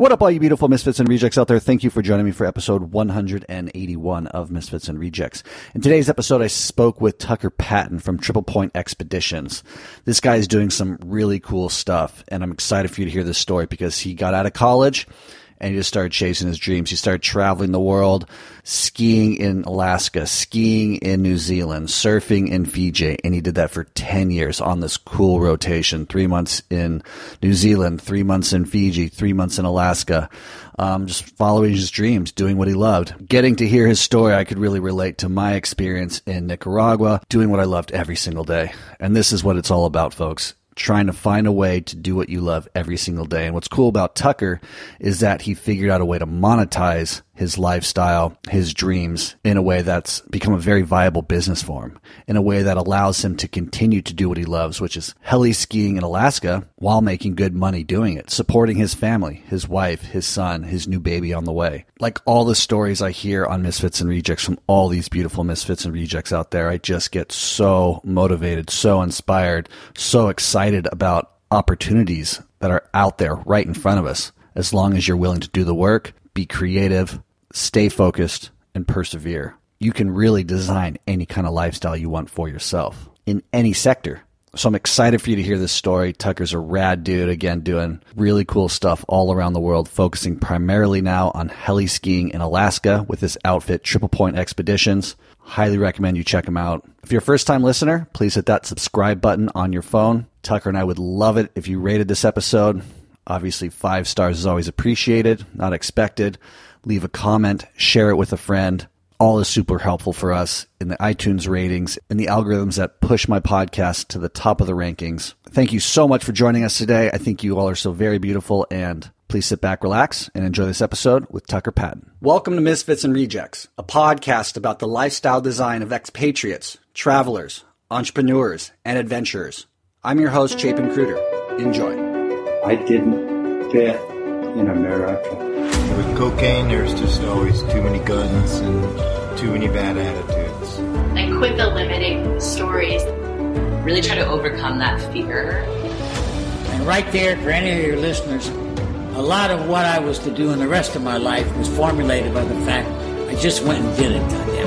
What up, all you beautiful misfits and rejects out there? Thank you for joining me for episode 181 of Misfits and Rejects. In today's episode, I spoke with Tucker Patton from Triple Point Expeditions. This guy is doing some really cool stuff, and I'm excited for you to hear this story because he got out of college and he just started chasing his dreams. He started traveling the world, skiing in Alaska, skiing in New Zealand, surfing in Fiji, and he did that for 10 years on this cool rotation. Three months in New Zealand, three months in Fiji, three months in Alaska. Um, just following his dreams, doing what he loved. Getting to hear his story, I could really relate to my experience in Nicaragua, doing what I loved every single day. And this is what it's all about, folks trying to find a way to do what you love every single day. And what's cool about Tucker is that he figured out a way to monetize his lifestyle, his dreams in a way that's become a very viable business for him, in a way that allows him to continue to do what he loves, which is heli skiing in Alaska while making good money doing it, supporting his family, his wife, his son, his new baby on the way. Like all the stories I hear on Misfits and Rejects from all these beautiful Misfits and Rejects out there, I just get so motivated, so inspired, so excited about opportunities that are out there right in front of us as long as you're willing to do the work, be creative, stay focused, and persevere. You can really design any kind of lifestyle you want for yourself in any sector. So I'm excited for you to hear this story. Tucker's a rad dude, again, doing really cool stuff all around the world, focusing primarily now on heli skiing in Alaska with his outfit, Triple Point Expeditions. Highly recommend you check him out. If you're a first time listener, please hit that subscribe button on your phone. Tucker and I would love it if you rated this episode. Obviously, five stars is always appreciated, not expected leave a comment, share it with a friend. All is super helpful for us in the iTunes ratings and the algorithms that push my podcast to the top of the rankings. Thank you so much for joining us today. I think you all are so very beautiful and please sit back, relax, and enjoy this episode with Tucker Patton. Welcome to Misfits and Rejects, a podcast about the lifestyle design of expatriates, travelers, entrepreneurs, and adventurers. I'm your host, Chapin Cruder. Enjoy. I didn't fit in America. With cocaine, there's just always too many guns and too many bad attitudes. I quit the limiting stories. Really try to overcome that fear. And right there, for any of your listeners, a lot of what I was to do in the rest of my life was formulated by the fact I just went and did it, goddamn.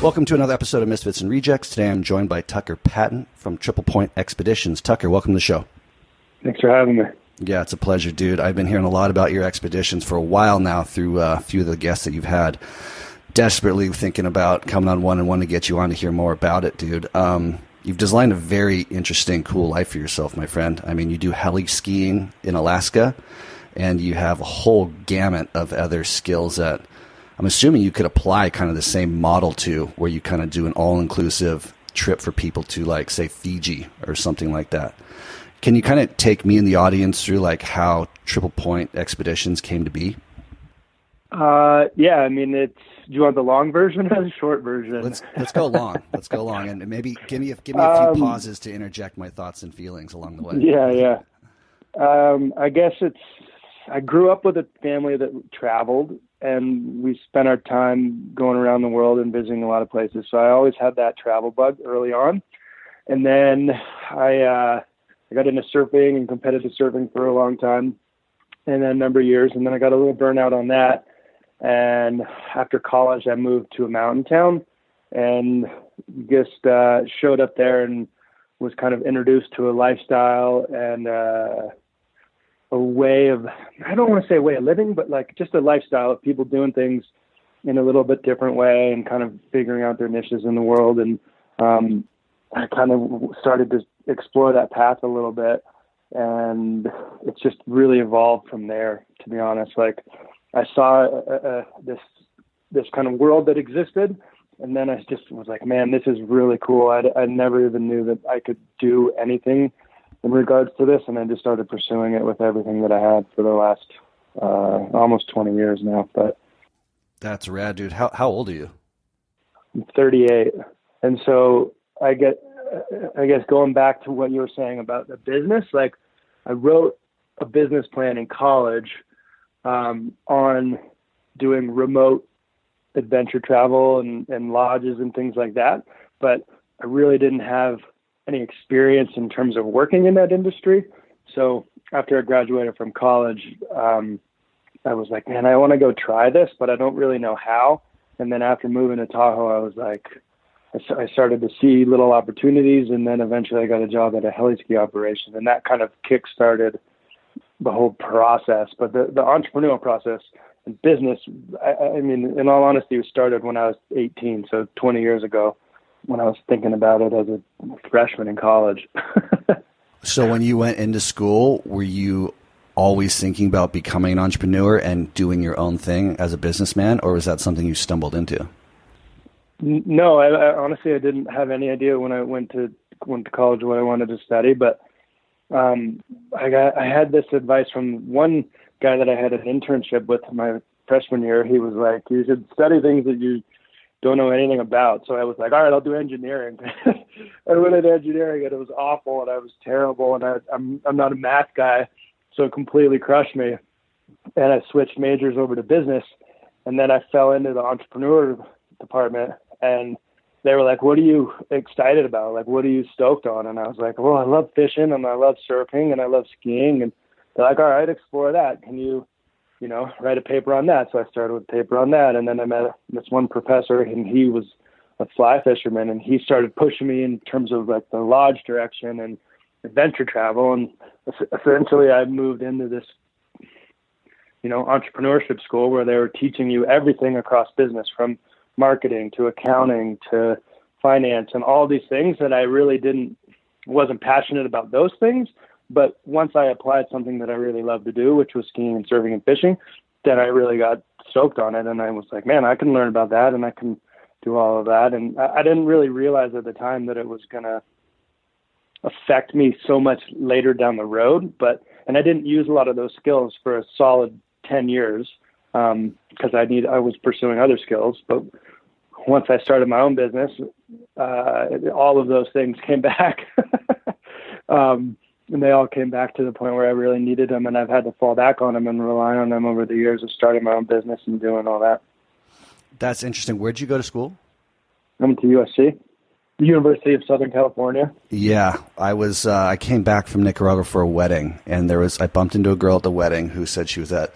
Welcome to another episode of Misfits and Rejects. Today I'm joined by Tucker Patton from Triple Point Expeditions. Tucker, welcome to the show. Thanks for having me. Yeah, it's a pleasure, dude. I've been hearing a lot about your expeditions for a while now through uh, a few of the guests that you've had. Desperately thinking about coming on one and want to get you on to hear more about it, dude. Um, you've designed a very interesting, cool life for yourself, my friend. I mean, you do heli skiing in Alaska, and you have a whole gamut of other skills that I'm assuming you could apply kind of the same model to, where you kind of do an all inclusive trip for people to, like, say, Fiji or something like that. Can you kind of take me and the audience through like how Triple Point Expeditions came to be? Uh, yeah, I mean, it's. Do you want the long version or the short version? Let's let's go long. let's go long, and maybe give me a, give me a few um, pauses to interject my thoughts and feelings along the way. Yeah, yeah. Um, I guess it's. I grew up with a family that traveled, and we spent our time going around the world and visiting a lot of places. So I always had that travel bug early on, and then I. Uh, I got into surfing and competitive surfing for a long time, and then a number of years, and then I got a little burnout on that. And after college, I moved to a mountain town, and just uh, showed up there and was kind of introduced to a lifestyle and uh, a way of I don't want to say a way of living, but like just a lifestyle of people doing things in a little bit different way and kind of figuring out their niches in the world. And um, I kind of started to explore that path a little bit and it's just really evolved from there to be honest. Like i saw uh, uh, this this kind of world that existed and then i just was like man this is really cool. I, I never even knew that i could do anything in regards to this and i just started pursuing it with everything that i had for the last uh, almost 20 years now but that's rad dude. How, how old are you? I'm 38 and so i get I guess going back to what you were saying about the business, like I wrote a business plan in college um, on doing remote adventure travel and, and lodges and things like that. But I really didn't have any experience in terms of working in that industry. So after I graduated from college, um, I was like, man, I want to go try this, but I don't really know how. And then after moving to Tahoe, I was like, I started to see little opportunities, and then eventually I got a job at a heli ski operation, and that kind of kick-started the whole process. But the the entrepreneurial process and business, I, I mean, in all honesty, it started when I was 18, so 20 years ago, when I was thinking about it as a freshman in college. so when you went into school, were you always thinking about becoming an entrepreneur and doing your own thing as a businessman, or was that something you stumbled into? No, I, I honestly I didn't have any idea when I went to went to college what I wanted to study, but um, I got I had this advice from one guy that I had an internship with my freshman year. He was like, "You should study things that you don't know anything about." So I was like, "All right, I'll do engineering." I went into engineering and it was awful and I was terrible and I, I'm I'm not a math guy, so it completely crushed me. And I switched majors over to business, and then I fell into the entrepreneur department and they were like, "What are you excited about? Like, what are you stoked on?" And I was like, "Well, I love fishing and I love surfing and I love skiing." And they're like, "All right, explore that. Can you, you know, write a paper on that?" So I started with a paper on that, and then I met this one professor, and he was a fly fisherman, and he started pushing me in terms of like the lodge direction and adventure travel, and essentially I moved into this you know entrepreneurship school where they were teaching you everything across business from marketing to accounting to finance and all these things that I really didn't wasn't passionate about those things. But once I applied something that I really loved to do, which was skiing and surfing and fishing, then I really got stoked on it. And I was like, man, I can learn about that and I can do all of that. And I, I didn't really realize at the time that it was going to affect me so much later down the road. But, and I didn't use a lot of those skills for a solid 10 years because um, I need I was pursuing other skills. But once I started my own business, uh, all of those things came back, um, and they all came back to the point where I really needed them, and I've had to fall back on them and rely on them over the years of starting my own business and doing all that. That's interesting. Where'd you go to school? I went to USC. The University of Southern California. Yeah, I was. Uh, I came back from Nicaragua for a wedding, and there was. I bumped into a girl at the wedding who said she was at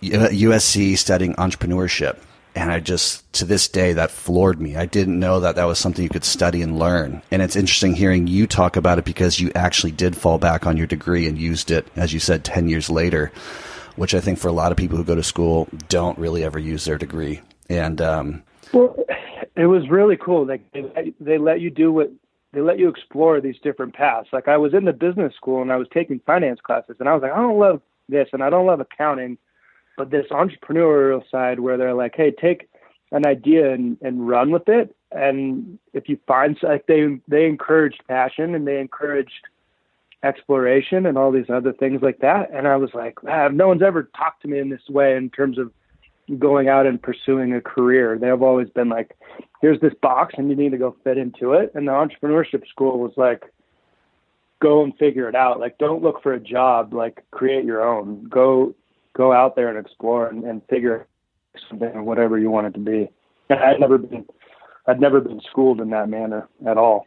USC studying entrepreneurship. And I just, to this day, that floored me. I didn't know that that was something you could study and learn. And it's interesting hearing you talk about it because you actually did fall back on your degree and used it, as you said, 10 years later, which I think for a lot of people who go to school don't really ever use their degree. And, um, well, it was really cool. Like they, they let you do what they let you explore these different paths. Like I was in the business school and I was taking finance classes and I was like, I don't love this and I don't love accounting but this entrepreneurial side where they're like, hey, take an idea and, and run with it. And if you find like they they encouraged passion and they encouraged exploration and all these other things like that. And I was like, ah, no one's ever talked to me in this way in terms of going out and pursuing a career. They have always been like, here's this box and you need to go fit into it. And the entrepreneurship school was like, go and figure it out. Like, don't look for a job. Like, create your own. Go go out there and explore and, and figure something or whatever you want it to be. And I'd never been I'd never been schooled in that manner at all.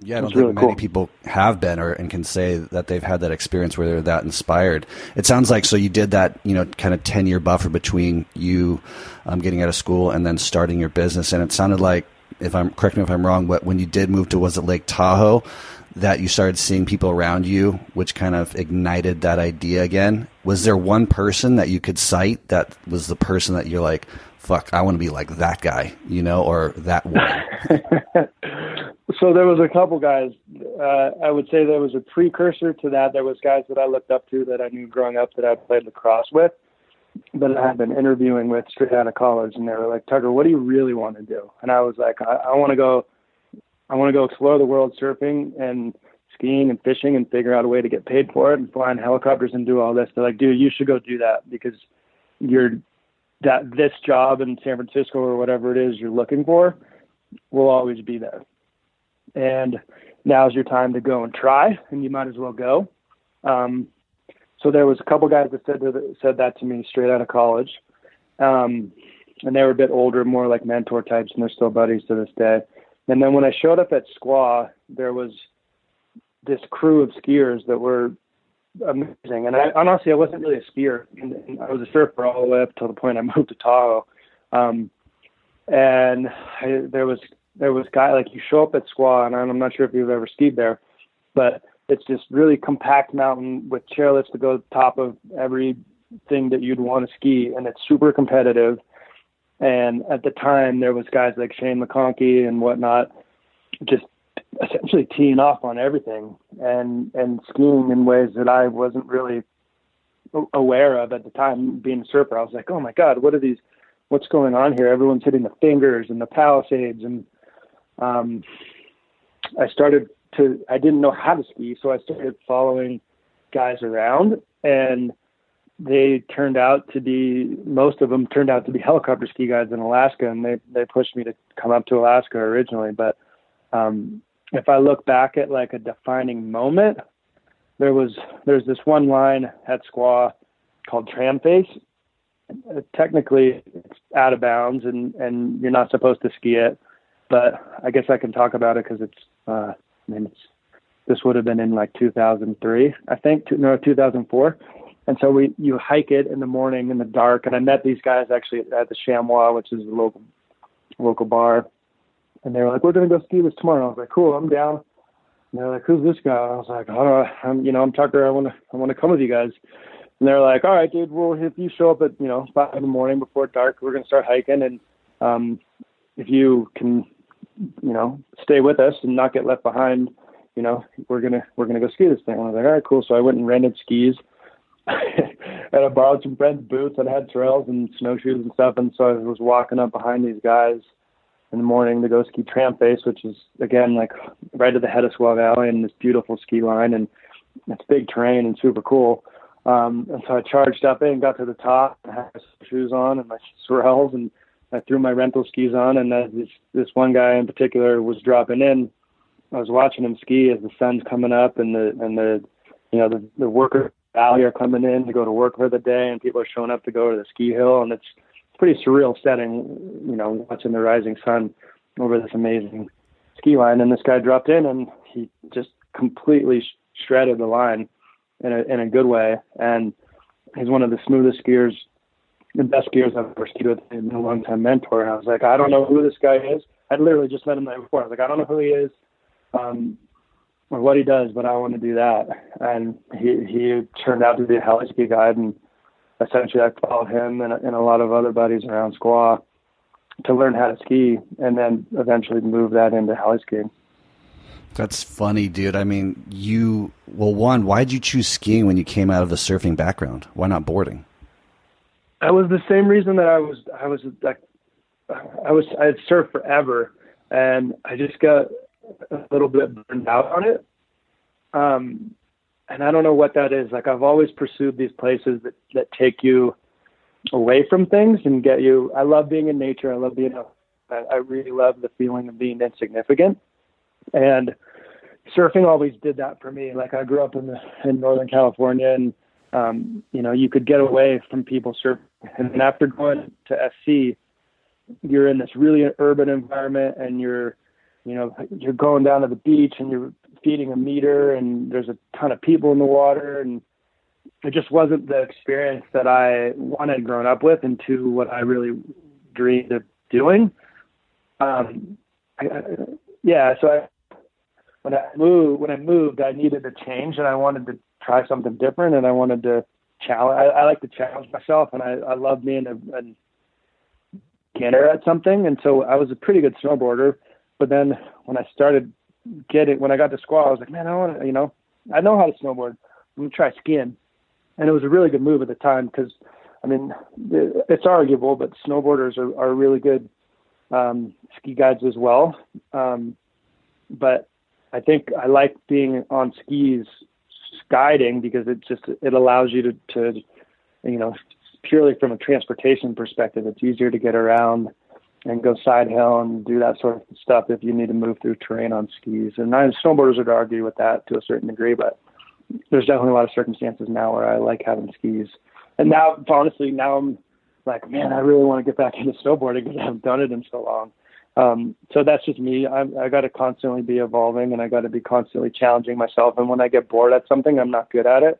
Yeah, I don't think really many cool. people have been or and can say that they've had that experience where they're that inspired. It sounds like so you did that, you know, kind of ten year buffer between you um, getting out of school and then starting your business, and it sounded like, if I'm correct me if I'm wrong, but when you did move to was it Lake Tahoe, that you started seeing people around you, which kind of ignited that idea again? Was there one person that you could cite that was the person that you're like, fuck, I want to be like that guy, you know, or that one? so there was a couple guys. Uh, I would say there was a precursor to that. There was guys that I looked up to that I knew growing up that I played lacrosse with, that I had been interviewing with straight out of college, and they were like, Tucker, what do you really want to do? And I was like, I, I want to go I want to go explore the world surfing and skiing and fishing and figure out a way to get paid for it and fly in helicopters and do all this. They're like, dude, you should go do that because you're that this job in San Francisco or whatever it is you're looking for will always be there. And now's your time to go and try, and you might as well go. Um, so there was a couple guys that said that, said that to me straight out of college, um, and they were a bit older, more like mentor types, and they're still buddies to this day. And then when I showed up at Squaw, there was this crew of skiers that were amazing. And I honestly, I wasn't really a skier. I was a surfer all the way up to the point I moved to Tahoe. Um, and I, there was there was guy like you show up at Squaw, and I'm not sure if you've ever skied there, but it's just really compact mountain with chairlifts to go to the top of everything that you'd want to ski, and it's super competitive. And at the time, there was guys like Shane McConkey and whatnot, just essentially teeing off on everything and and skiing in ways that I wasn't really aware of at the time. Being a surfer, I was like, oh my god, what are these? What's going on here? Everyone's hitting the fingers and the palisades, and um, I started to. I didn't know how to ski, so I started following guys around, and they turned out to be most of them turned out to be helicopter ski guides in Alaska, and they they pushed me to come up to Alaska originally, but um, if I look back at like a defining moment, there was there's this one line at Squaw called Tram Face. Technically, it's out of bounds, and and you're not supposed to ski it. But I guess I can talk about it because it's. Uh, I mean, it's this would have been in like 2003, I think, no, 2004. And so we you hike it in the morning in the dark, and I met these guys actually at the Chamois, which is a local local bar and they were like, "We're gonna go ski this tomorrow." I was like, "Cool, I'm down." And they're like, "Who's this guy?" I was like, "Oh, I'm, you know, I'm Tucker. I want to, I want to come with you guys." And they're like, "All right, dude. Well, if you show up at, you know, five in the morning before dark, we're gonna start hiking, and um, if you can, you know, stay with us and not get left behind, you know, we're gonna, we're gonna go ski this thing." I was like, "All right, cool." So I went and rented skis. and I borrowed some friends' boots that had trails and snowshoes and stuff, and so I was walking up behind these guys in the morning to go ski Tram Face, which is again like right at the head of Squaw Valley and this beautiful ski line and it's big terrain and super cool. Um, and so I charged up and got to the top and had my shoes on and my Sorels and I threw my rental skis on and this this one guy in particular was dropping in, I was watching him ski as the sun's coming up and the and the you know the the workers valley are coming in to go to work for the day and people are showing up to go to the ski hill and it's a pretty surreal setting, you know, watching the rising sun over this amazing ski line. And this guy dropped in and he just completely shredded the line in a in a good way. And he's one of the smoothest skiers, the best skiers I've ever skied with. Been a long time mentor. And I was like, I don't know who this guy is. I'd literally just met him the night before. I was like, I don't know who he is. Um, or what he does, but I want to do that. And he he turned out to be a heli ski guide, and essentially I followed him and, and a lot of other buddies around Squaw to learn how to ski and then eventually move that into heli skiing. That's funny, dude. I mean, you, well, one, why did you choose skiing when you came out of the surfing background? Why not boarding? That was the same reason that I was, I was like, I was, I had surfed forever and I just got a little bit burned out on it. Um, and I don't know what that is. Like I've always pursued these places that that take you away from things and get you. I love being in nature. I love being. I, I really love the feeling of being insignificant, and surfing always did that for me. Like I grew up in the, in Northern California, and um, you know you could get away from people surfing. And after going to SC, you're in this really urban environment, and you're you know you're going down to the beach and you're feeding a meter and there's a ton of people in the water and it just wasn't the experience that I wanted growing up with and to what I really dreamed of doing. Um, I, I, yeah, so I, when I moved, when I moved, I needed a change and I wanted to try something different and I wanted to challenge. I, I like to challenge myself and I, I love being a, a beginner at something. And so I was a pretty good snowboarder, but then when I started getting, when I got to Squaw. I was like, man, I want to, you know, I know how to snowboard. I'm gonna try skiing, and it was a really good move at the time because, I mean, it's arguable, but snowboarders are are really good um, ski guides as well. Um, but I think I like being on skis guiding because it just it allows you to to you know purely from a transportation perspective, it's easier to get around and go side hill and do that sort of stuff if you need to move through terrain on skis. And I, snowboarders would argue with that to a certain degree, but there's definitely a lot of circumstances now where I like having skis. And now, honestly, now I'm like, man, I really want to get back into snowboarding because I haven't done it in so long. Um, so that's just me. I, I got to constantly be evolving and I got to be constantly challenging myself. And when I get bored at something, I'm not good at it.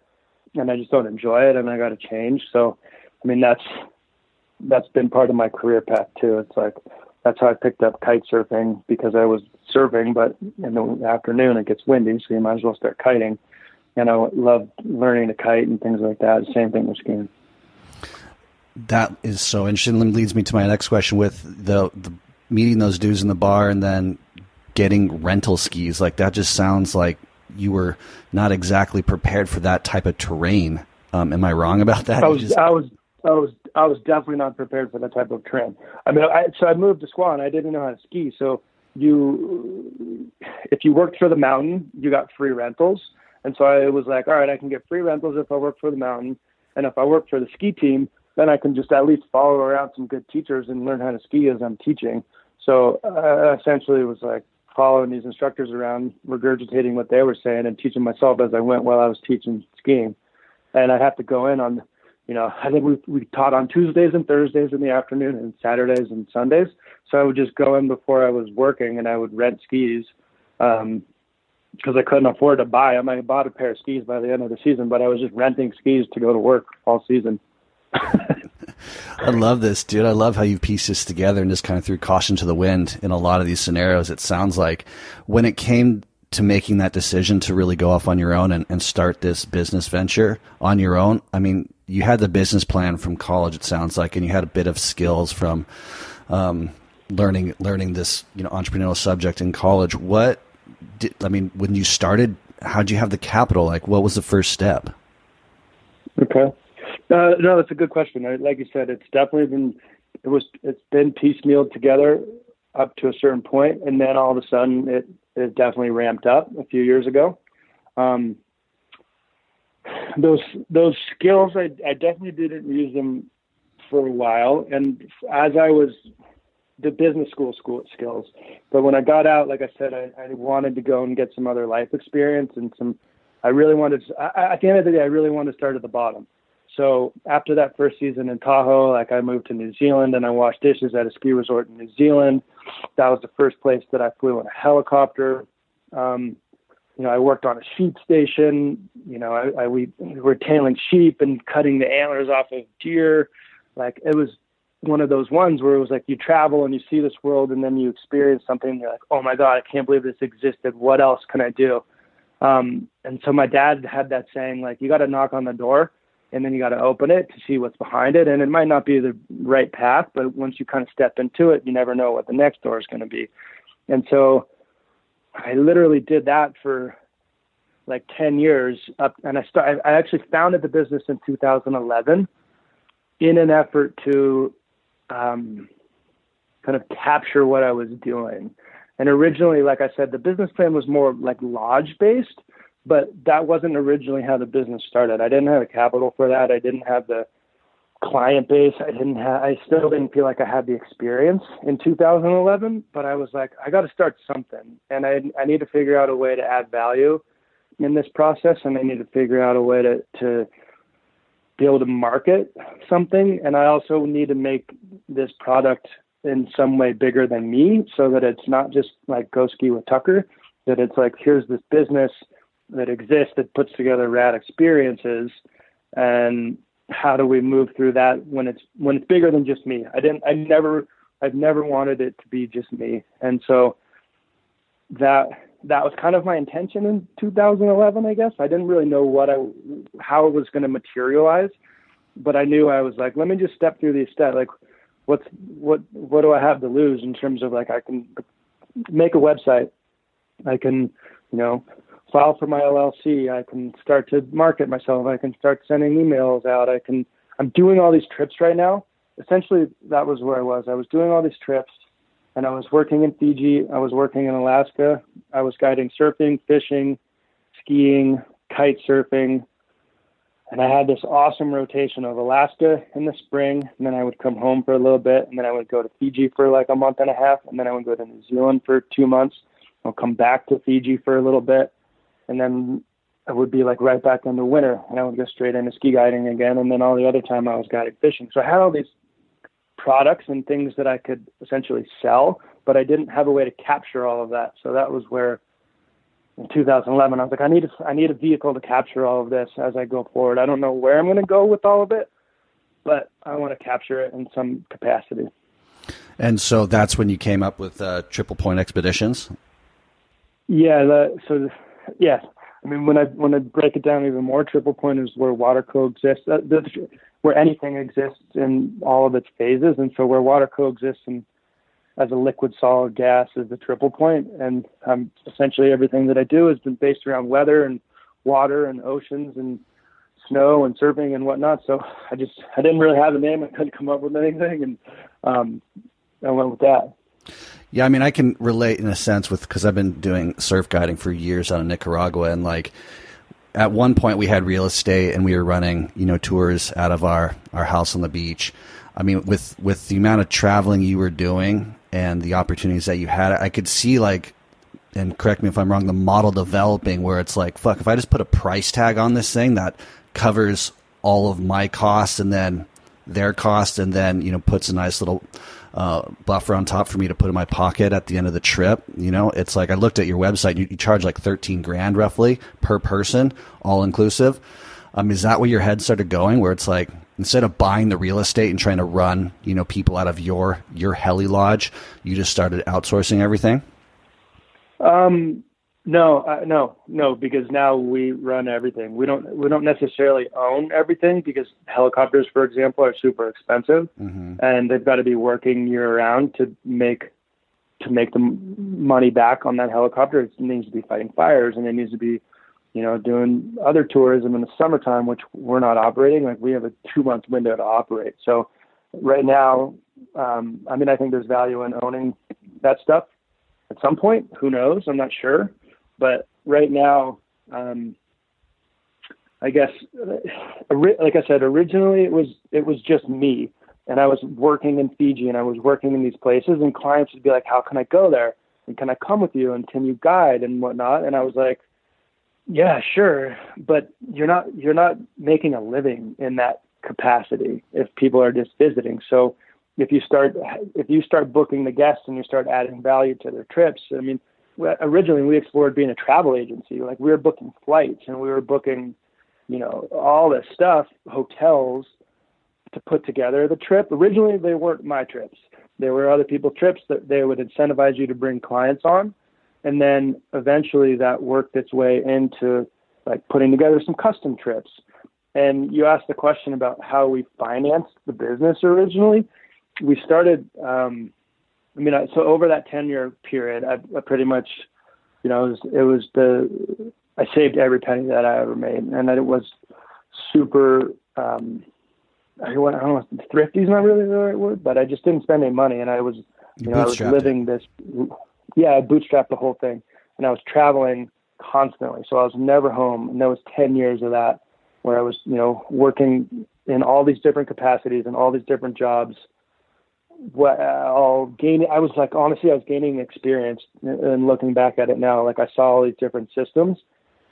and I just don't enjoy it, and I got to change. So, I mean, that's that's been part of my career path too. It's like that's how I picked up kite surfing because I was surfing, but in the afternoon it gets windy, so you might as well start kiting. And I love learning to kite and things like that. Same thing with skiing. That is so interesting. Leads me to my next question with the, the meeting those dudes in the bar and then getting rental skis. Like that just sounds like you were not exactly prepared for that type of terrain. Um, am I wrong about that? I was, just... I was, I was, I was definitely not prepared for that type of terrain. I mean, I, so I moved to Squaw and I didn't know how to ski. So you, if you worked for the mountain, you got free rentals. And so I was like, all right, I can get free rentals if I work for the mountain. And if I work for the ski team, then I can just at least follow around some good teachers and learn how to ski as I'm teaching. So uh, essentially, was like following these instructors around, regurgitating what they were saying, and teaching myself as I went while I was teaching skiing. And I have to go in on, you know, I think we we taught on Tuesdays and Thursdays in the afternoon, and Saturdays and Sundays. So I would just go in before I was working, and I would rent skis. Um, because I couldn't afford to buy them. I bought a pair of skis by the end of the season, but I was just renting skis to go to work all season. I love this, dude. I love how you piece this together and just kind of threw caution to the wind in a lot of these scenarios. It sounds like when it came to making that decision to really go off on your own and, and start this business venture on your own, I mean, you had the business plan from college, it sounds like, and you had a bit of skills from um, learning learning this you know entrepreneurial subject in college. What did, I mean when you started? How did you have the capital? Like, what was the first step? Okay. Uh, no, that's a good question. Like you said, it's definitely been it was it's been piecemealed together up to a certain point, and then all of a sudden it it definitely ramped up a few years ago. Um, those those skills, I, I definitely didn't use them for a while, and as I was the business school school skills, but when I got out, like I said, I, I wanted to go and get some other life experience and some. I really wanted. To, I, at the end of the day, I really wanted to start at the bottom. So after that first season in Tahoe, like I moved to New Zealand and I washed dishes at a ski resort in New Zealand. That was the first place that I flew in a helicopter. Um, you know, I worked on a sheep station. You know, I, I we, we were tailing sheep and cutting the antlers off of deer. Like it was one of those ones where it was like you travel and you see this world and then you experience something. And you're like, oh my god, I can't believe this existed. What else can I do? Um, and so my dad had that saying like, you got to knock on the door and then you got to open it to see what's behind it. And it might not be the right path, but once you kind of step into it, you never know what the next door is going to be. And so I literally did that for like 10 years up and I started, I actually founded the business in 2011 in an effort to um, kind of capture what I was doing. And originally, like I said, the business plan was more like lodge based but that wasn't originally how the business started. I didn't have the capital for that. I didn't have the client base. I didn't have, I still didn't feel like I had the experience in 2011, but I was like, I got to start something and I, I need to figure out a way to add value in this process. And I need to figure out a way to, to be able to market something. And I also need to make this product in some way bigger than me so that it's not just like go ski with Tucker, that it's like, here's this business that exists that puts together rad experiences and how do we move through that when it's when it's bigger than just me? I didn't i never i've never wanted it to be just me. And so that that was kind of my intention in 2011 i guess. I didn't really know what i how it was going to materialize but i knew i was like let me just step through these steps. Like what's what what do i have to lose in terms of like i can make a website. I can you know file for my LLC. I can start to market myself. I can start sending emails out. I can. I'm doing all these trips right now. Essentially, that was where I was. I was doing all these trips, and I was working in Fiji. I was working in Alaska. I was guiding surfing, fishing, skiing, kite surfing, and I had this awesome rotation of Alaska in the spring, and then I would come home for a little bit, and then I would go to Fiji for like a month and a half, and then I would go to New Zealand for two months. I'll come back to Fiji for a little bit, and then I would be like right back in the winter, and I would go straight into ski guiding again, and then all the other time I was guiding fishing. So I had all these products and things that I could essentially sell, but I didn't have a way to capture all of that. So that was where in 2011. I was like, I need a, I need a vehicle to capture all of this as I go forward. I don't know where I'm going to go with all of it, but I want to capture it in some capacity. And so that's when you came up with uh, Triple Point Expeditions. Yeah, the, so yeah, I mean when I when I break it down even more, Triple Point is where water coexists, uh, where anything exists in all of its phases, and so where water coexists and as a liquid solid gas is the triple point. And um, essentially everything that i do has been based around weather and water and oceans and snow and surfing and whatnot. So i just i didn't really have a name. I couldn't come up with anything. And um, i went with that yeah i mean i can relate in a sense with because i've been doing surf guiding for years out of nicaragua and like at one point we had real estate and we were running you know tours out of our our house on the beach. I mean, with with the amount of traveling you were doing and the opportunities that you had, I could see like, and correct me if I'm wrong, the model developing where it's like, fuck, if I just put a price tag on this thing that covers all of my costs and then their cost, and then you know puts a nice little uh, buffer on top for me to put in my pocket at the end of the trip. You know, it's like I looked at your website. You, you charge like thirteen grand roughly per person, all inclusive. Um, is that where your head started going? Where it's like, instead of buying the real estate and trying to run, you know, people out of your your heli lodge, you just started outsourcing everything? Um, no, uh, no, no, because now we run everything. We don't we don't necessarily own everything because helicopters, for example, are super expensive, mm-hmm. and they've got to be working year round to make to make the money back on that helicopter. It needs to be fighting fires, and it needs to be you know, doing other tourism in the summertime, which we're not operating. Like we have a two month window to operate. So right now, um, I mean, I think there's value in owning that stuff at some point. Who knows? I'm not sure. But right now, um, I guess, uh, like I said, originally it was it was just me, and I was working in Fiji and I was working in these places, and clients would be like, "How can I go there? And can I come with you? And can you guide and whatnot?" And I was like, yeah, sure, but you're not you're not making a living in that capacity if people are just visiting. So if you start if you start booking the guests and you start adding value to their trips, I mean, originally we explored being a travel agency. Like we were booking flights and we were booking, you know, all this stuff, hotels to put together the trip. Originally they weren't my trips. They were other people's trips that they would incentivize you to bring clients on and then eventually that worked its way into like putting together some custom trips and you asked the question about how we financed the business originally we started um i mean so over that 10 year period I, I, pretty much you know it was, it was the i saved every penny that i ever made and that it was super um I don't know, thrifty is not really the right word, but I just didn't spend any money, and I was, you, know, I was living it. this yeah, I bootstrapped the whole thing, and I was traveling constantly. So I was never home, and there was ten years of that where I was, you know, working in all these different capacities and all these different jobs. All gaining? I was like, honestly, I was gaining experience, and looking back at it now, like I saw all these different systems,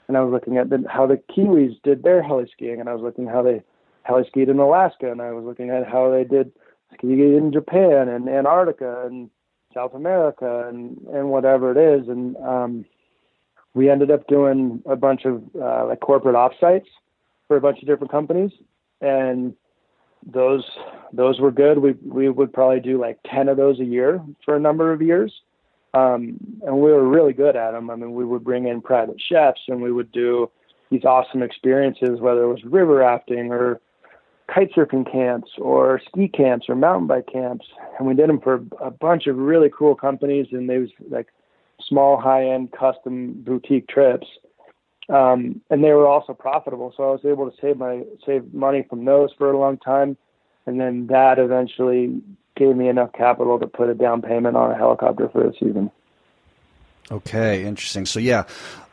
and I was looking at the, how the Kiwis did their heli skiing, and I was looking how they heli skied in Alaska, and I was looking at how they did skiing in Japan and Antarctica and South America and and whatever it is. And um, we ended up doing a bunch of uh, like corporate offsites for a bunch of different companies, and those those were good. We we would probably do like ten of those a year for a number of years, um, and we were really good at them. I mean, we would bring in private chefs, and we would do these awesome experiences, whether it was river rafting or kite surfing camps or ski camps or mountain bike camps, and we did them for a bunch of really cool companies, and they was like small, high-end, custom boutique trips, um, and they were also profitable. So I was able to save my save money from those for a long time, and then that eventually gave me enough capital to put a down payment on a helicopter for the season. Okay, interesting. So yeah,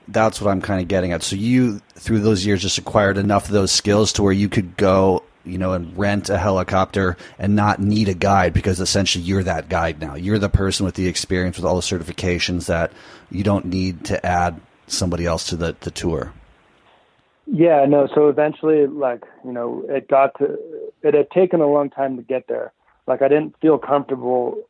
that's what I'm kind of getting at. So you, through those years, just acquired enough of those skills to where you could go you know, and rent a helicopter and not need a guide because essentially you're that guide now. You're the person with the experience with all the certifications that you don't need to add somebody else to the, the tour. Yeah, no. So eventually, like, you know, it got to, it had taken a long time to get there. Like, I didn't feel comfortable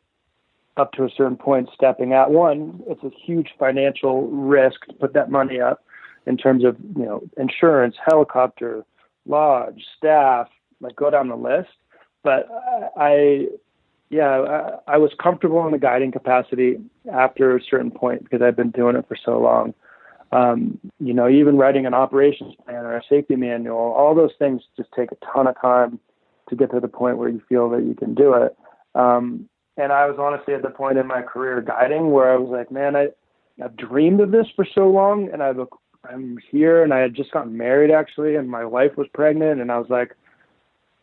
up to a certain point stepping out. One, it's a huge financial risk to put that money up in terms of you know insurance, helicopter, lodge, staff, like go down the list. But I, yeah, I, I was comfortable in the guiding capacity after a certain point because I've been doing it for so long. Um, you know, even writing an operations plan or a safety manual, all those things just take a ton of time to get to the point where you feel that you can do it. Um, and I was honestly at the point in my career guiding where I was like, man, I, I've dreamed of this for so long, and I've I'm here, and I had just gotten married actually, and my wife was pregnant, and I was like,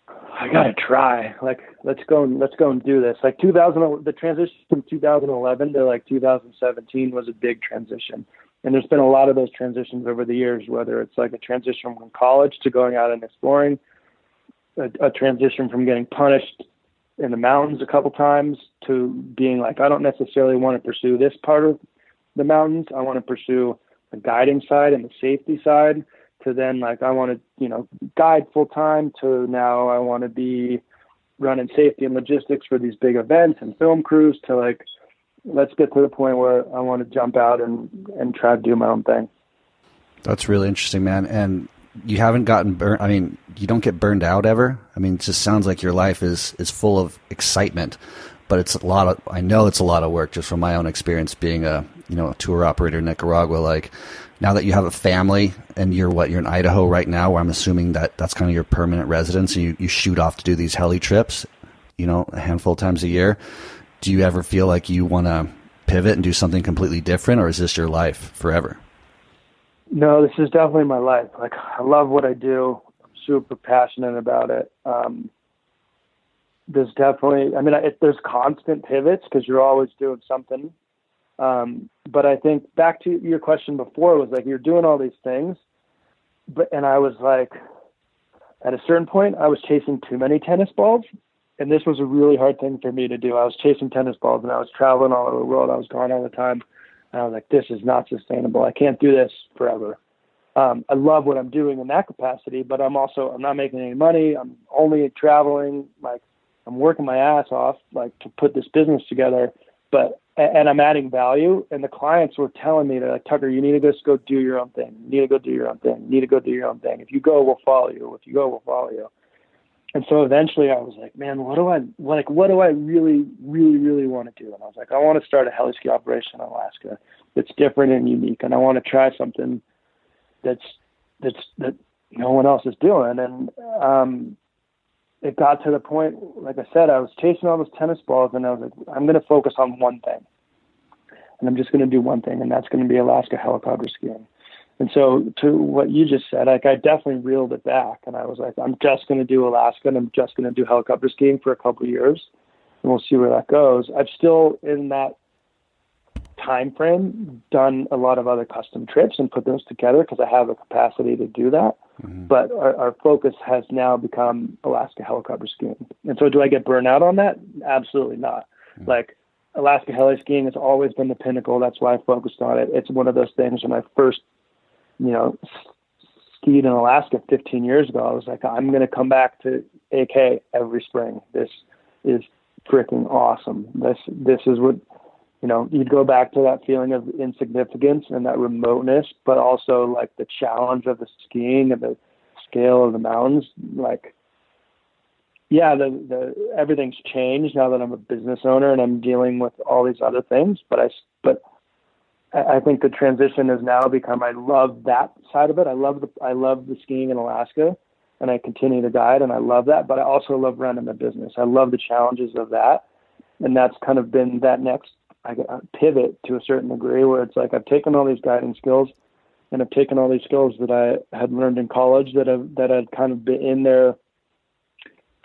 I gotta try. Like, let's go and let's go and do this. Like 2000, the transition from 2011 to like 2017 was a big transition, and there's been a lot of those transitions over the years. Whether it's like a transition from college to going out and exploring, a, a transition from getting punished in the mountains a couple times to being like, I don't necessarily want to pursue this part of the mountains. I want to pursue the guiding side and the safety side to then like I want to, you know, guide full time to now I want to be running safety and logistics for these big events and film crews to like let's get to the point where I want to jump out and and try to do my own thing. That's really interesting, man. And you haven't gotten burned. I mean, you don't get burned out ever. I mean, it just sounds like your life is is full of excitement, but it's a lot of. I know it's a lot of work just from my own experience being a you know a tour operator in Nicaragua. Like now that you have a family and you're what you're in Idaho right now, where I'm assuming that that's kind of your permanent residence, and you you shoot off to do these heli trips, you know, a handful of times a year. Do you ever feel like you want to pivot and do something completely different, or is this your life forever? No, this is definitely my life. Like I love what I do. I'm super passionate about it. Um, there's definitely, I mean, it, there's constant pivots because you're always doing something. Um, but I think back to your question before was like you're doing all these things, but and I was like, at a certain point, I was chasing too many tennis balls, and this was a really hard thing for me to do. I was chasing tennis balls, and I was traveling all over the world. I was gone all the time and I was like, this is not sustainable. I can't do this forever. Um, I love what I'm doing in that capacity, but I'm also I'm not making any money. I'm only traveling. Like I'm working my ass off, like to put this business together. But and I'm adding value. And the clients were telling me, they're like, Tucker, you need to just go do your own thing. You need to go do your own thing. You need to go do your own thing. If you go, we'll follow you. If you go, we'll follow you. And so eventually I was like, man, what do I like? What do I really, really, really want to do? And I was like, I want to start a heliski operation in Alaska that's different and unique, and I want to try something that's that's that no one else is doing. And um, it got to the point, like I said, I was chasing all those tennis balls, and I was like, I'm going to focus on one thing, and I'm just going to do one thing, and that's going to be Alaska helicopter skiing. And so, to what you just said, like I definitely reeled it back, and I was like, I'm just going to do Alaska, and I'm just going to do helicopter skiing for a couple of years, and we'll see where that goes. I'm still in that time frame done a lot of other custom trips and put those together because I have a capacity to do that. Mm-hmm. But our, our focus has now become Alaska helicopter skiing. And so, do I get burned out on that? Absolutely not. Mm-hmm. Like Alaska heli skiing has always been the pinnacle. That's why I focused on it. It's one of those things when I first you know, skied in Alaska 15 years ago, I was like, I'm going to come back to AK every spring. This is freaking awesome. This this is what you know. You'd go back to that feeling of insignificance and that remoteness, but also like the challenge of the skiing and the scale of the mountains. Like, yeah, the the everything's changed now that I'm a business owner and I'm dealing with all these other things. But I but I think the transition has now become I love that side of it. I love the I love the skiing in Alaska and I continue to guide and I love that, but I also love running the business. I love the challenges of that. And that's kind of been that next I uh, pivot to a certain degree where it's like I've taken all these guiding skills and I've taken all these skills that I had learned in college that have that had kind of been in there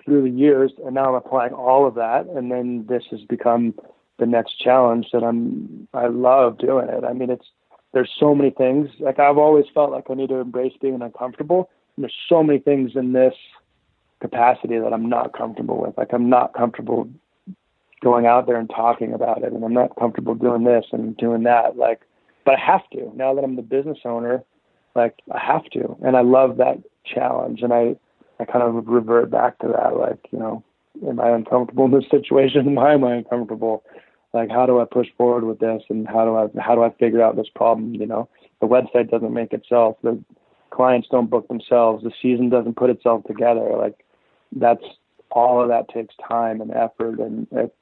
through the years and now I'm applying all of that and then this has become the next challenge that I'm I love doing it. I mean it's there's so many things. Like I've always felt like I need to embrace being uncomfortable. And there's so many things in this capacity that I'm not comfortable with. Like I'm not comfortable going out there and talking about it and I'm not comfortable doing this and doing that. Like but I have to. Now that I'm the business owner, like I have to. And I love that challenge and I I kind of revert back to that, like, you know, am I uncomfortable in this situation? Why am I uncomfortable? Like, how do I push forward with this, and how do I how do I figure out this problem? You know, the website doesn't make itself. The clients don't book themselves. The season doesn't put itself together. Like, that's all of that takes time and effort, and it's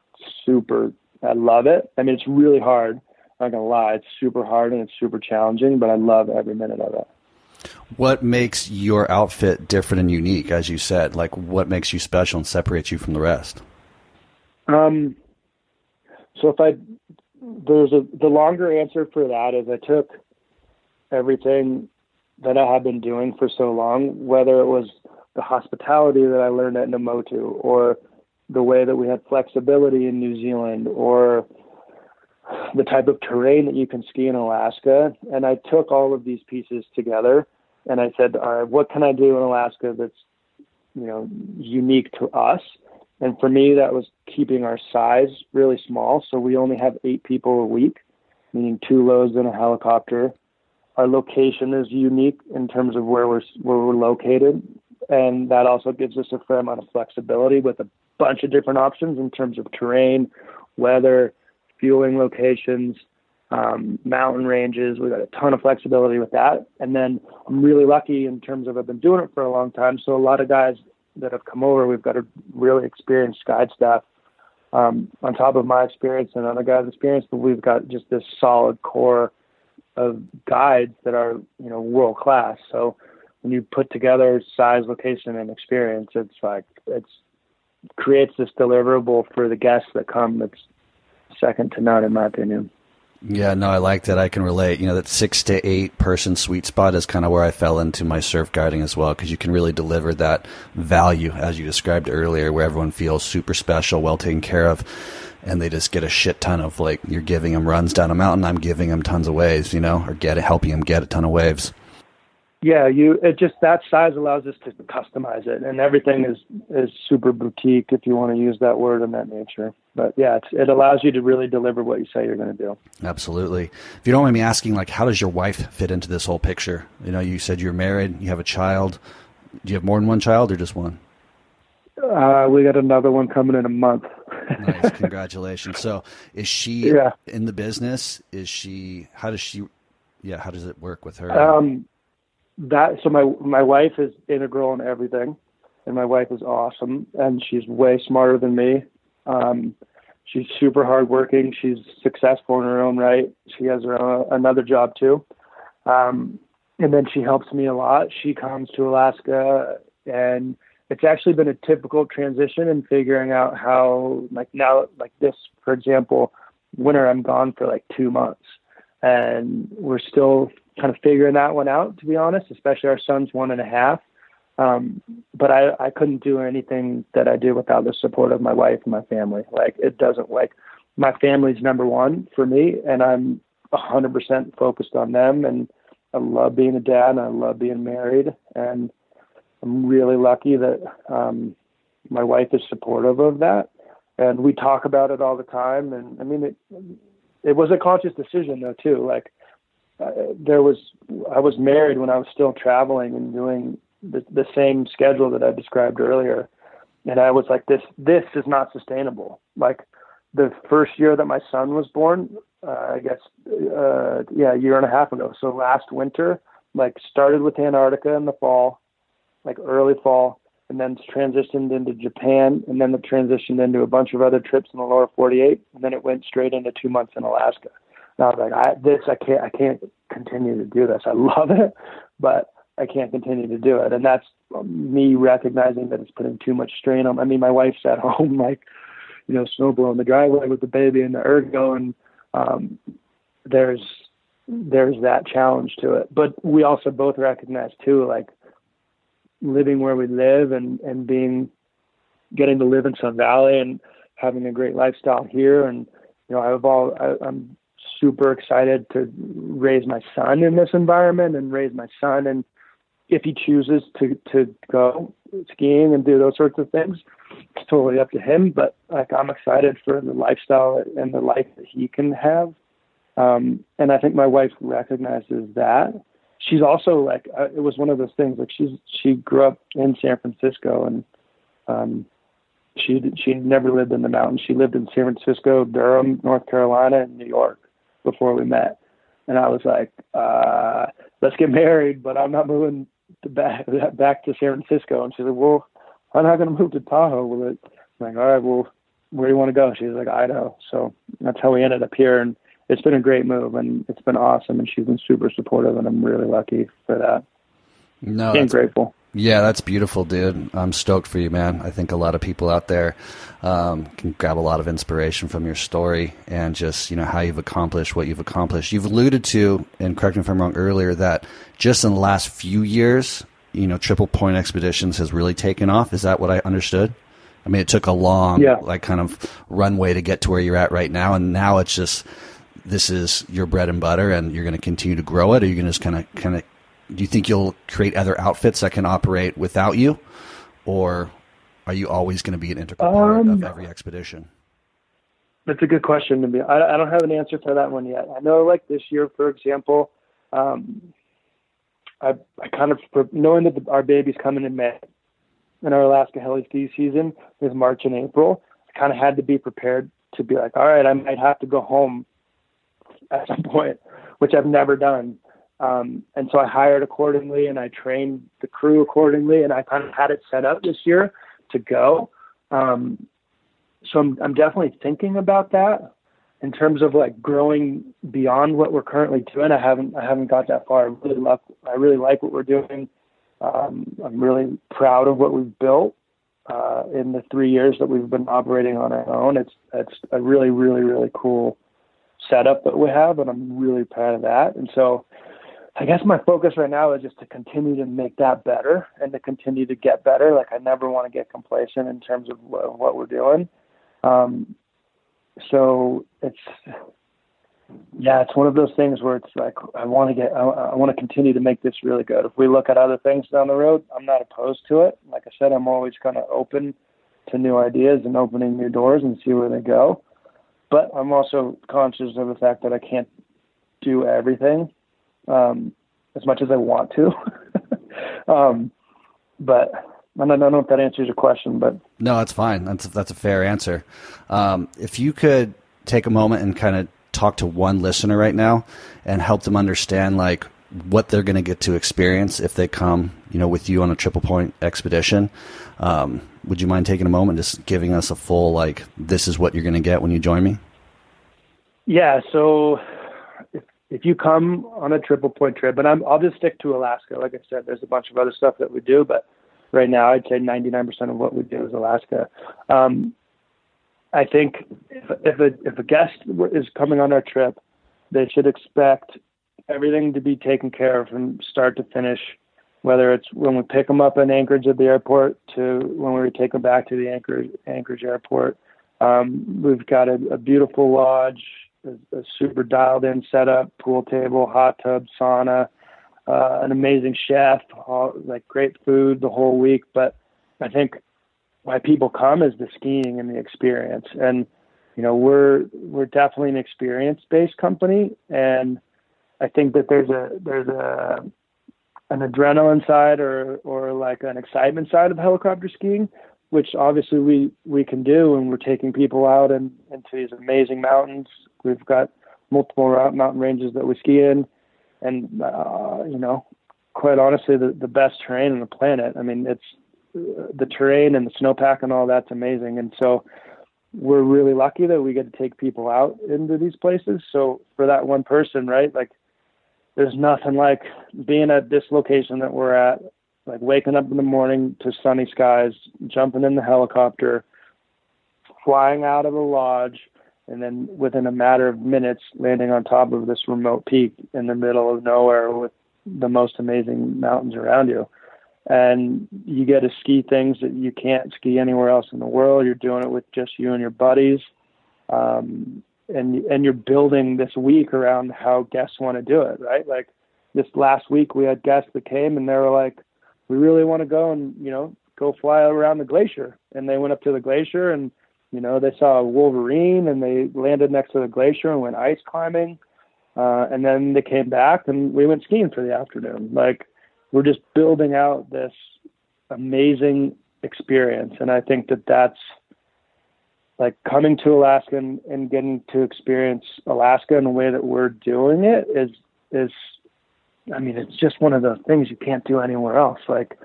super. I love it. I mean, it's really hard. I'm not gonna lie, it's super hard and it's super challenging, but I love every minute of it. What makes your outfit different and unique, as you said? Like, what makes you special and separates you from the rest? Um, so if I there's a the longer answer for that is I took everything that I had been doing for so long, whether it was the hospitality that I learned at Namotu or the way that we had flexibility in New Zealand or the type of terrain that you can ski in Alaska. And I took all of these pieces together and I said, all right, what can I do in Alaska that's, you know, unique to us? And for me, that was keeping our size really small. So we only have eight people a week, meaning two loads in a helicopter. Our location is unique in terms of where we're where we're located, and that also gives us a fair amount of flexibility with a bunch of different options in terms of terrain, weather, fueling locations, um, mountain ranges. We've got a ton of flexibility with that. And then I'm really lucky in terms of I've been doing it for a long time. So a lot of guys that have come over, we've got a really experienced guide staff um, on top of my experience and other guys' experience. But we've got just this solid core of guides that are you know world class. So when you put together size, location, and experience, it's like it's creates this deliverable for the guests that come that's second to none in my opinion. Yeah, no, I like that. I can relate. You know, that six to eight person sweet spot is kind of where I fell into my surf guiding as well, because you can really deliver that value, as you described earlier, where everyone feels super special, well taken care of, and they just get a shit ton of like you're giving them runs down a mountain, I'm giving them tons of waves, you know, or get helping them get a ton of waves yeah, you it just that size allows us to customize it, and everything is is super boutique if you want to use that word in that nature. But yeah, it allows you to really deliver what you say you're going to do. Absolutely. If you don't mind me asking, like, how does your wife fit into this whole picture? You know, you said you're married, you have a child. Do you have more than one child or just one? Uh, we got another one coming in a month. nice, congratulations. So, is she yeah. in the business? Is she? How does she? Yeah, how does it work with her? Um, that so my my wife is integral in everything, and my wife is awesome, and she's way smarter than me. Um, she's super hardworking. She's successful in her own right. She has her own, another job too, um, and then she helps me a lot. She comes to Alaska, and it's actually been a typical transition in figuring out how, like now, like this, for example, winter I'm gone for like two months, and we're still kind of figuring that one out, to be honest, especially our son's one and a half. Um, but I, I couldn't do anything that I do without the support of my wife and my family. Like it doesn't like my family's number one for me and I'm a hundred percent focused on them. And I love being a dad and I love being married. And I'm really lucky that, um, my wife is supportive of that. And we talk about it all the time. And I mean, it, it was a conscious decision though, too. Like, uh, there was I was married when I was still traveling and doing the, the same schedule that I described earlier, and I was like, this this is not sustainable. Like the first year that my son was born, uh, I guess, uh, yeah, a year and a half ago. So last winter, like started with Antarctica in the fall, like early fall, and then transitioned into Japan, and then it transitioned into a bunch of other trips in the lower 48, and then it went straight into two months in Alaska. And I was like, I, this, I can't, I can't continue to do this. I love it, but I can't continue to do it. And that's me recognizing that it's putting too much strain on. I mean, my wife's at home, like, you know, snow blowing the driveway with the baby and the ergo, and um, there's there's that challenge to it. But we also both recognize too, like living where we live and and being getting to live in Sun Valley and having a great lifestyle here. And you know, I've all I, I'm super excited to raise my son in this environment and raise my son. And if he chooses to to go skiing and do those sorts of things it's totally up to him. But like i'm excited for the lifestyle and the life that he can have. Um and i think my wife recognizes that. She's also like uh, it was one of those things like she's she grew up in san francisco and um she she never lived in the mountains. She lived in San Francisco, Durham, North Carolina, and New York before we met. And I was like, uh, "Let's get married," but I'm not moving to back back to San Francisco. And she said, "Well, I'm not going to move to Tahoe with it." I'm like, "All right, well, where do you want to go?" She's like, "Idaho." So that's how we ended up here, and it's been a great move, and it's been awesome. And she's been super supportive, and I'm really lucky for that. No, and grateful. Yeah, that's beautiful, dude. I'm stoked for you, man. I think a lot of people out there um, can grab a lot of inspiration from your story and just you know how you've accomplished what you've accomplished. You've alluded to, and correct me if I'm wrong earlier, that just in the last few years, you know, Triple Point Expeditions has really taken off. Is that what I understood? I mean, it took a long, yeah. like, kind of runway to get to where you're at right now, and now it's just this is your bread and butter, and you're going to continue to grow it. Or you're going to just kind of, kind of, do you think you'll create other outfits that can operate without you, or are you always going to be an integral part Um, of every expedition? That's a good question to me. I, I don't have an answer for that one yet. I know, like this year, for example, um, I, I kind of knowing that the, our baby's coming in May, and our Alaska heli ski season is March and April. I kind of had to be prepared to be like, all right, I might have to go home at some point, which I've never done. Um, and so I hired accordingly, and I trained the crew accordingly, and I kind of had it set up this year to go. Um, so I'm, I'm definitely thinking about that in terms of like growing beyond what we're currently doing. I haven't I haven't got that far. I really love I really like what we're doing. Um, I'm really proud of what we've built uh, in the three years that we've been operating on our own. It's it's a really really really cool setup that we have, and I'm really proud of that. And so. I guess my focus right now is just to continue to make that better and to continue to get better. Like I never want to get complacent in terms of what, what we're doing. Um, so it's yeah, it's one of those things where it's like I want to get I, I want to continue to make this really good. If we look at other things down the road, I'm not opposed to it. Like I said, I'm always kind of open to new ideas and opening new doors and see where they go. But I'm also conscious of the fact that I can't do everything um, as much as I want to. um, but I don't, I don't know if that answers your question, but no, that's fine. That's that's a fair answer. Um, if you could take a moment and kind of talk to one listener right now and help them understand like what they're going to get to experience if they come, you know, with you on a triple point expedition. Um, would you mind taking a moment, just giving us a full like, this is what you're going to get when you join me? Yeah. So if you come on a triple point trip, and I'm, I'll just stick to Alaska. Like I said, there's a bunch of other stuff that we do, but right now I'd say 99% of what we do is Alaska. Um, I think if, if a if a guest is coming on our trip, they should expect everything to be taken care of from start to finish. Whether it's when we pick them up in Anchorage at the airport to when we take them back to the Anchorage Anchorage airport, um, we've got a, a beautiful lodge, a, a super dialed in setup, pool table, hot tub, sauna, uh, an amazing chef, all, like great food the whole week. But I think why people come is the skiing and the experience. And you know, we're we're definitely an experience based company, and I think that there's a there's a an adrenaline side or or like an excitement side of helicopter skiing, which obviously we we can do, and we're taking people out and into these amazing mountains. We've got multiple mountain ranges that we ski in, and uh, you know, quite honestly, the the best terrain on the planet. I mean, it's the terrain and the snowpack and all that's amazing. And so we're really lucky that we get to take people out into these places. So for that one person, right, like there's nothing like being at this location that we're at, like waking up in the morning to sunny skies, jumping in the helicopter, flying out of the lodge, and then within a matter of minutes landing on top of this remote peak in the middle of nowhere with the most amazing mountains around you and you get to ski things that you can't ski anywhere else in the world. You're doing it with just you and your buddies, um, and and you're building this week around how guests want to do it. Right, like this last week we had guests that came and they were like, "We really want to go and you know go fly around the glacier," and they went up to the glacier and you know they saw a wolverine and they landed next to the glacier and went ice climbing, uh, and then they came back and we went skiing for the afternoon. Like we're just building out this amazing experience. And i think that that's like coming to Alaska and, and getting to experience Alaska in the way that we're doing it is is I mean it's just one of those things you can't do anywhere else. Like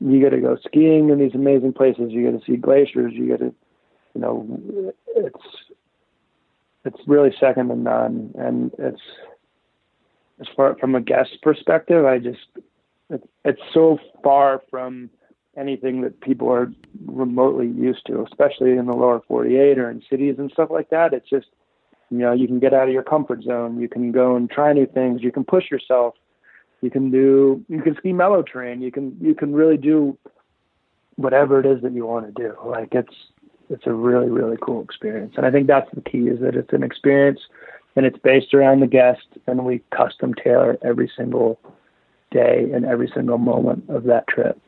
you got to go skiing in these amazing places. You got to see glaciers. You got to you know it's it's really second to none, and it's as far from a guest perspective, I just it, it's so far from anything that people are remotely used to, especially in the lower 48 or in cities and stuff like that. It's just, you know, you can get out of your comfort zone. You can go and try new things. You can push yourself. You can do, you can ski mellow terrain. You can, you can really do whatever it is that you want to do. Like it's, it's a really, really cool experience. And I think that's the key is that it's an experience and it's based around the guest and we custom tailor every single day and every single moment of that trip.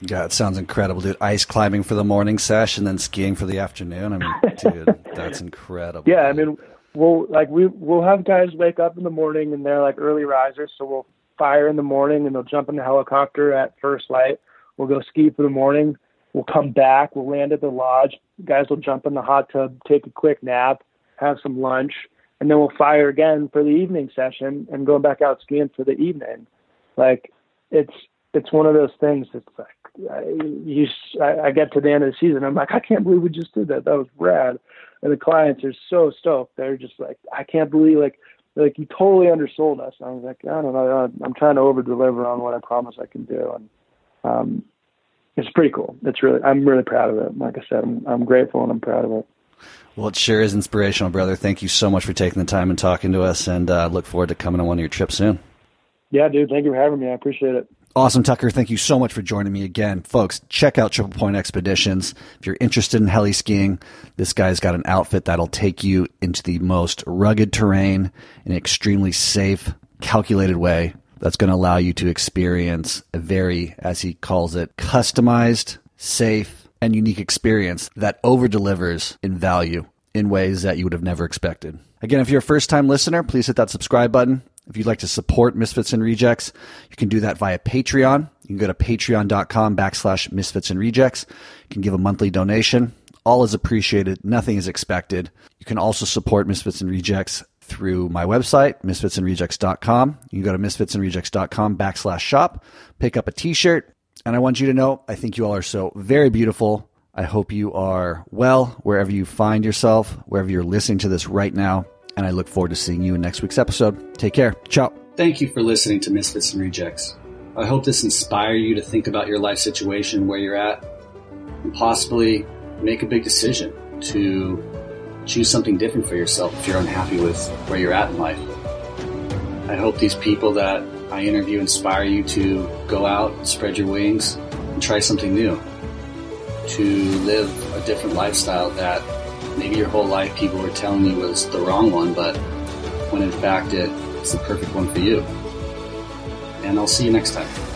Yeah, it sounds incredible, dude. Ice climbing for the morning sesh and then skiing for the afternoon. I mean, dude, that's incredible. Yeah, I mean, we'll like we we'll have guys wake up in the morning and they're like early risers, so we'll fire in the morning and they'll jump in the helicopter at first light. We'll go ski for the morning. We'll come back. We'll land at the lodge. Guys will jump in the hot tub, take a quick nap, have some lunch, and then we'll fire again for the evening session and go back out skiing for the evening. Like it's it's one of those things that's like I, you, I, I get to the end of the season, I'm like, I can't believe we just did that. That was rad. And the clients are so stoked. They're just like, I can't believe like like you totally undersold us. I was like, I don't know. I'm trying to over deliver on what I promise I can do, and um, it's pretty cool. It's really, I'm really proud of it. Like I said, I'm, I'm grateful and I'm proud of it. Well, it sure is inspirational, brother. Thank you so much for taking the time and talking to us, and uh, look forward to coming on one of your trips soon. Yeah, dude. Thank you for having me. I appreciate it. Awesome, Tucker. Thank you so much for joining me again. Folks, check out Triple Point Expeditions. If you're interested in heli skiing, this guy's got an outfit that'll take you into the most rugged terrain in an extremely safe, calculated way that's going to allow you to experience a very, as he calls it, customized, safe, and unique experience that over delivers in value in ways that you would have never expected. Again, if you're a first time listener, please hit that subscribe button. If you'd like to support Misfits and Rejects, you can do that via Patreon. You can go to patreon.com backslash misfits and rejects. You can give a monthly donation. All is appreciated. Nothing is expected. You can also support Misfits and Rejects through my website, misfitsandrejects.com. You can go to misfitsandrejects.com backslash shop, pick up a t-shirt. And I want you to know, I think you all are so very beautiful. I hope you are well wherever you find yourself, wherever you're listening to this right now and I look forward to seeing you in next week's episode. Take care. Ciao. Thank you for listening to Misfits and Rejects. I hope this inspires you to think about your life situation, where you're at, and possibly make a big decision to choose something different for yourself if you're unhappy with where you're at in life. I hope these people that I interview inspire you to go out, spread your wings, and try something new. To live a different lifestyle that maybe your whole life people were telling you was the wrong one, but when in fact it, it's the perfect one for you. And I'll see you next time.